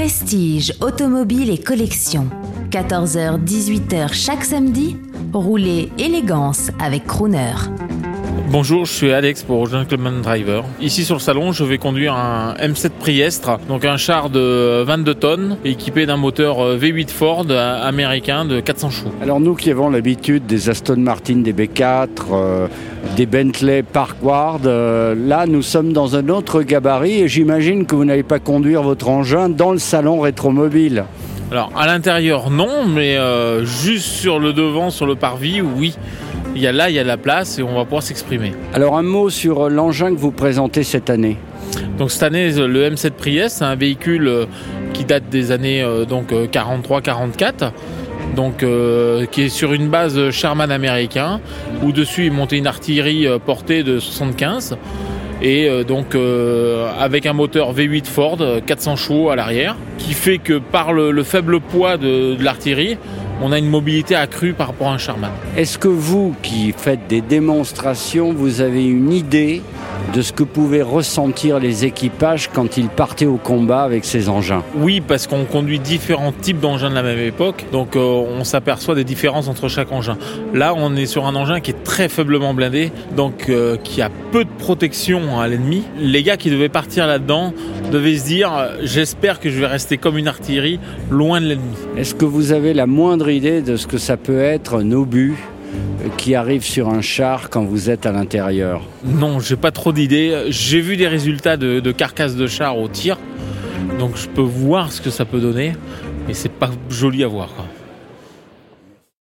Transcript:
Prestige, automobile et collection. 14h-18h chaque samedi, roulez élégance avec Crooner. Bonjour, je suis Alex pour Gentleman Driver. Ici sur le salon, je vais conduire un M7 Priestre, donc un char de 22 tonnes, équipé d'un moteur V8 Ford américain de 400 chevaux. Alors nous qui avons l'habitude des Aston Martin, des B4, euh, des Bentley Parkward, euh, là nous sommes dans un autre gabarit et j'imagine que vous n'allez pas conduire votre engin dans le salon rétromobile. Alors à l'intérieur non, mais euh, juste sur le devant, sur le parvis, oui. Il y a là, il y a de la place et on va pouvoir s'exprimer. Alors un mot sur l'engin que vous présentez cette année. Donc cette année, le M7 Prius, c'est un véhicule euh, qui date des années euh, donc 43-44. Donc, qui est sur une base Sherman américain, où dessus est monté une artillerie portée de 75 et donc avec un moteur V8 Ford 400 chevaux à l'arrière qui fait que par le, faible poids de l'artillerie on a une mobilité accrue par rapport à un Charman. Est-ce que vous qui faites des démonstrations, vous avez une idée de ce que pouvaient ressentir les équipages quand ils partaient au combat avec ces engins Oui, parce qu'on conduit différents types d'engins de la même époque, donc euh, on s'aperçoit des différences entre chaque engin. Là, on est sur un engin qui est très faiblement blindé, donc euh, qui a peu de protection à l'ennemi. Les gars qui devaient partir là-dedans devaient se dire j'espère que je vais rester comme une artillerie loin de l'ennemi. Est-ce que vous avez la moindre idée de ce que ça peut être nos buts qui arrive sur un char quand vous êtes à l'intérieur Non, j'ai pas trop d'idées. J'ai vu des résultats de, carcasses de char au tir, donc je peux voir ce que ça peut donner, mais c'est pas joli à voir.